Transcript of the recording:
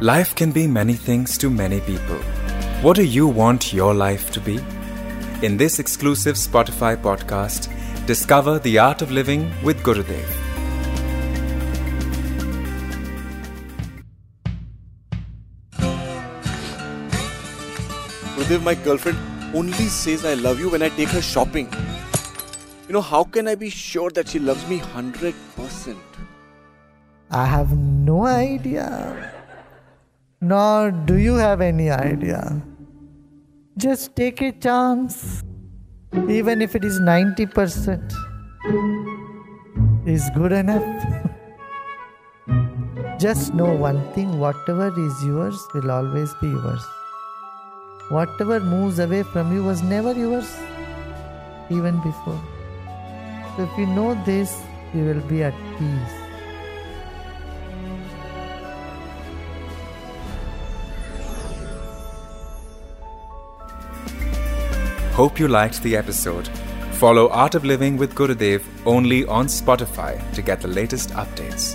Life can be many things to many people. What do you want your life to be? In this exclusive Spotify podcast, discover the art of living with Gurudev. Gurudev, my girlfriend only says I love you when I take her shopping. You know, how can I be sure that she loves me 100%? I have no idea. Nor do you have any idea. Just take a chance. Even if it is 90%, is good enough. Just know one thing whatever is yours will always be yours. Whatever moves away from you was never yours, even before. So if you know this, you will be at peace. Hope you liked the episode. Follow Art of Living with Gurudev only on Spotify to get the latest updates.